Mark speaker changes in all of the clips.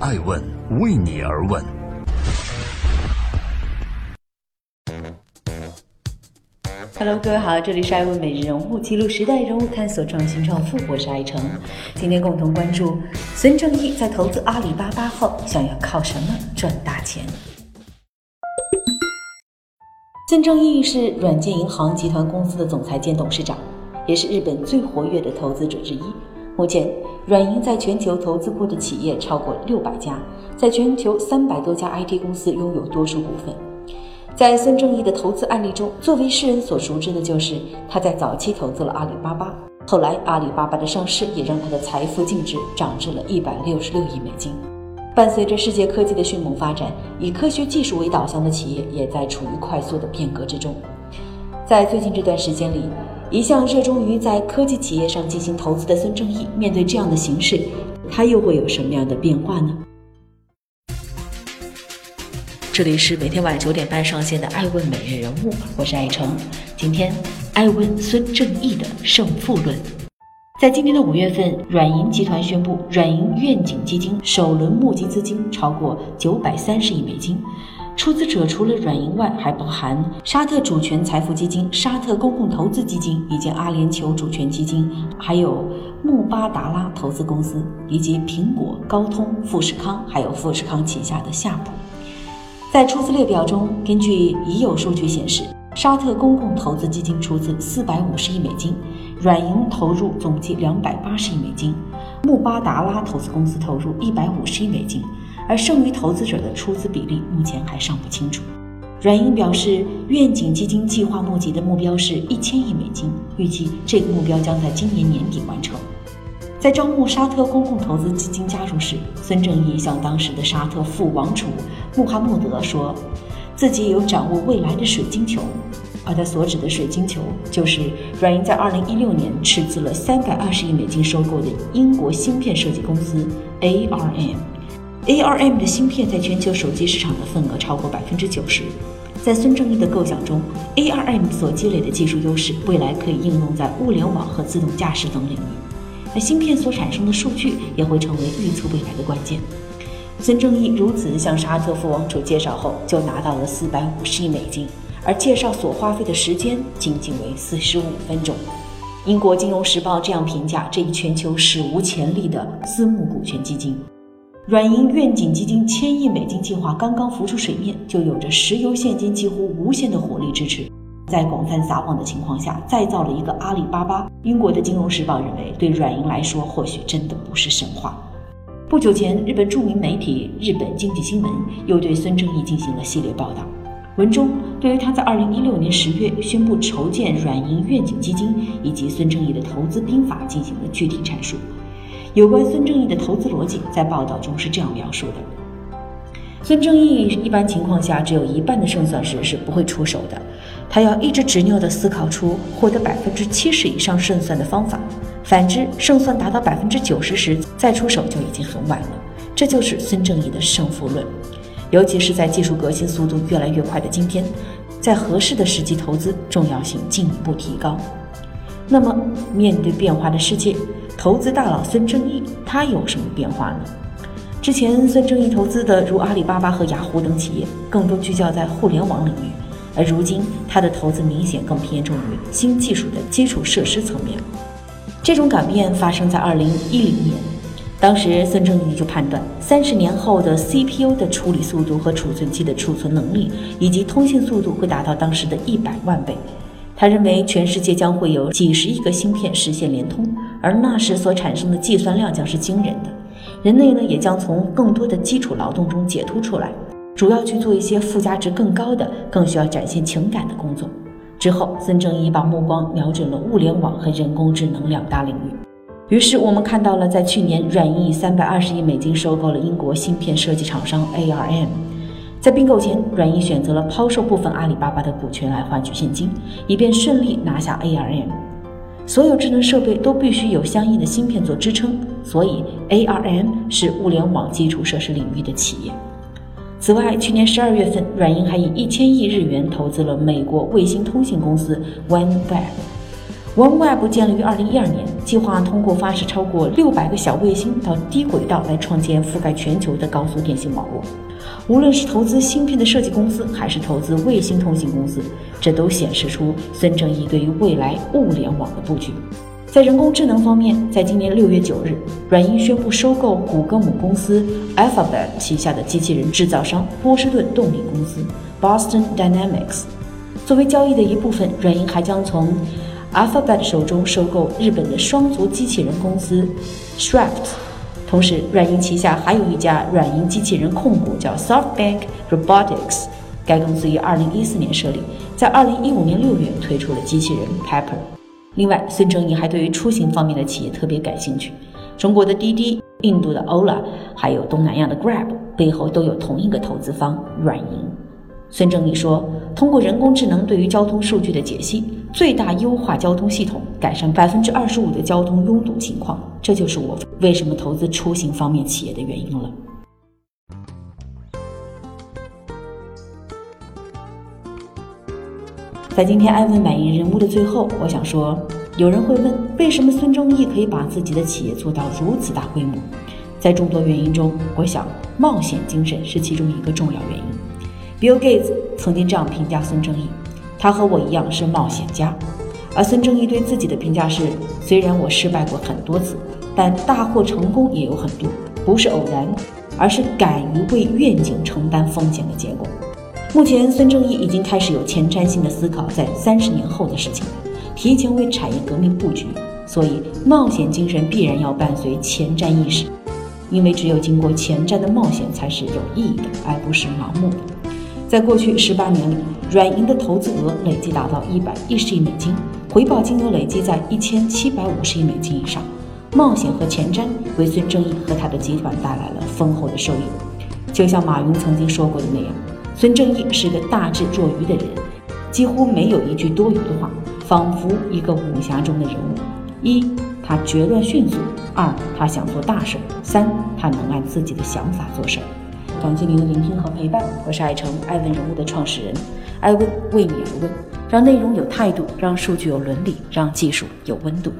Speaker 1: 爱问为你而问。
Speaker 2: Hello，各位好，这里是爱问每日人物，记录时代人物，探索创新创富，我是爱成。今天共同关注孙正义在投资阿里巴巴后，想要靠什么赚大钱？孙正义是软件银行集团公司的总裁兼董事长，也是日本最活跃的投资者之一。目前，软银在全球投资过的企业超过六百家，在全球三百多家 IT 公司拥有多数股份。在孙正义的投资案例中，最为世人所熟知的就是他在早期投资了阿里巴巴，后来阿里巴巴的上市也让他的财富净值涨至了一百六十六亿美金。伴随着世界科技的迅猛发展，以科学技术为导向的企业也在处于快速的变革之中。在最近这段时间里，一向热衷于在科技企业上进行投资的孙正义，面对这样的形势，他又会有什么样的变化呢？这里是每天晚九点半上线的《爱问每日人物》，我是爱成。今天，爱问孙正义的胜负论。在今年的五月份，软银集团宣布，软银愿景基金首轮募集资金超过九百三十亿美金。出资者除了软银外，还包含沙特主权财富基金、沙特公共投资基金以及阿联酋主权基金，还有穆巴达拉投资公司，以及苹果、高通、富士康，还有富士康旗下的夏普。在出资列表中，根据已有数据显示，沙特公共投资基金出资四百五十亿美金，软银投入总计两百八十亿美金，穆巴达拉投资公司投入一百五十亿美金。而剩余投资者的出资比例目前还尚不清楚。软银表示，愿景基金计划募集的目标是一千亿美金，预计这个目标将在今年年底完成。在招募沙特公共投资基金加入时，孙正义向当时的沙特副王储穆罕默德说，自己有掌握未来的水晶球，而他所指的水晶球就是软银在二零一六年斥资了三百二十亿美金收购的英国芯片设计公司 ARM。ARM 的芯片在全球手机市场的份额超过百分之九十。在孙正义的构想中，ARM 所积累的技术优势，未来可以应用在物联网和自动驾驶等领域。而芯片所产生的数据也会成为预测未来的关键。孙正义如此向沙特副王储介绍后，就拿到了四百五十亿美金，而介绍所花费的时间仅仅为四十五分钟。英国金融时报这样评价这一全球史无前例的私募股权基金。软银愿景基金千亿美金计划刚刚浮出水面，就有着石油现金几乎无限的火力支持，在广泛撒网的情况下，再造了一个阿里巴巴。英国的《金融时报》认为，对软银来说，或许真的不是神话。不久前，日本著名媒体《日本经济新闻》又对孙正义进行了系列报道，文中对于他在2016年10月宣布筹建软银愿景基金以及孙正义的投资兵法进行了具体阐述。有关孙正义的投资逻辑，在报道中是这样描述的：孙正义一般情况下只有一半的胜算时是不会出手的，他要一直执拗地思考出获得百分之七十以上胜算的方法；反之，胜算达到百分之九十时再出手就已经很晚了。这就是孙正义的胜负论。尤其是在技术革新速度越来越快的今天，在合适的时机投资重要性进一步提高。那么，面对变化的世界，投资大佬孙正义他有什么变化呢？之前孙正义投资的如阿里巴巴和雅虎等企业，更多聚焦在互联网领域，而如今他的投资明显更偏重于新技术的基础设施层面。这种改变发生在二零一零年，当时孙正义就判断，三十年后的 CPU 的处理速度和储存器的储存能力以及通信速度会达到当时的一百万倍。他认为，全世界将会有几十亿个芯片实现联通，而那时所产生的计算量将是惊人的。人类呢，也将从更多的基础劳动中解脱出来，主要去做一些附加值更高的、更需要展现情感的工作。之后，孙正义把目光瞄准了物联网和人工智能两大领域。于是，我们看到了，在去年，软银以三百二十亿美金收购了英国芯片设计厂商 ARM。在并购前，软银选择了抛售部分阿里巴巴的股权来换取现金，以便顺利拿下 ARM。所有智能设备都必须有相应的芯片做支撑，所以 ARM 是物联网基础设施领域的企业。此外，去年十二月份，软银还以一千亿日元投资了美国卫星通信公司 OneWeb。OneWeb 建立于2012年，计划通过发射超过600个小卫星到低轨道来创建覆盖全球的高速电信网络。无论是投资芯片的设计公司，还是投资卫星通信公司，这都显示出孙正义对于未来物联网的布局。在人工智能方面，在今年六月九日，软银宣布收购谷歌母公司 Alphabet 旗下的机器人制造商波士顿动力公司 Boston Dynamics。作为交易的一部分，软银还将从 Alphabet 手中收购日本的双足机器人公司 Shraft，同时软银旗下还有一家软银机器人控股，叫 SoftBank Robotics。该公司于2014年设立，在2015年6月推出了机器人 Pepper。另外，孙正义还对于出行方面的企业特别感兴趣，中国的滴滴、印度的 Ola，还有东南亚的 Grab 背后都有同一个投资方软银。孙正义说：“通过人工智能对于交通数据的解析，最大优化交通系统，改善百分之二十五的交通拥堵情况。这就是我为什么投资出行方面企业的原因了。”在今天艾问满意人物的最后，我想说，有人会问，为什么孙正义可以把自己的企业做到如此大规模？在众多原因中，我想冒险精神是其中一个重要原因。Bill Gates 曾经这样评价孙正义：“他和我一样是冒险家。”而孙正义对自己的评价是：“虽然我失败过很多次，但大获成功也有很多，不是偶然，而是敢于为愿景承担风险的结果。”目前，孙正义已经开始有前瞻性的思考，在三十年后的事情，提前为产业革命布局。所以，冒险精神必然要伴随前瞻意识，因为只有经过前瞻的冒险才是有意义的，而不是盲目的。在过去十八年里，软银的投资额累计达到一百一十亿美金，回报金额累计在一千七百五十亿美金以上。冒险和前瞻为孙正义和他的集团带来了丰厚的收益。就像马云曾经说过的那样，孙正义是个大智若愚的人，几乎没有一句多余的话，仿佛一个武侠中的人物。一，他决断迅速；二，他想做大事；三，他能按自己的想法做事。感谢您的聆听和陪伴，我是爱成爱问人物的创始人，爱问为你而问，让内容有态度，让数据有伦理，让技术有温度。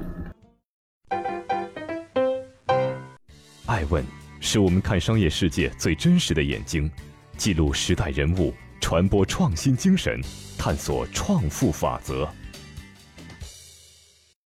Speaker 1: 爱问是我们看商业世界最真实的眼睛，记录时代人物，传播创新精神，探索创富法则。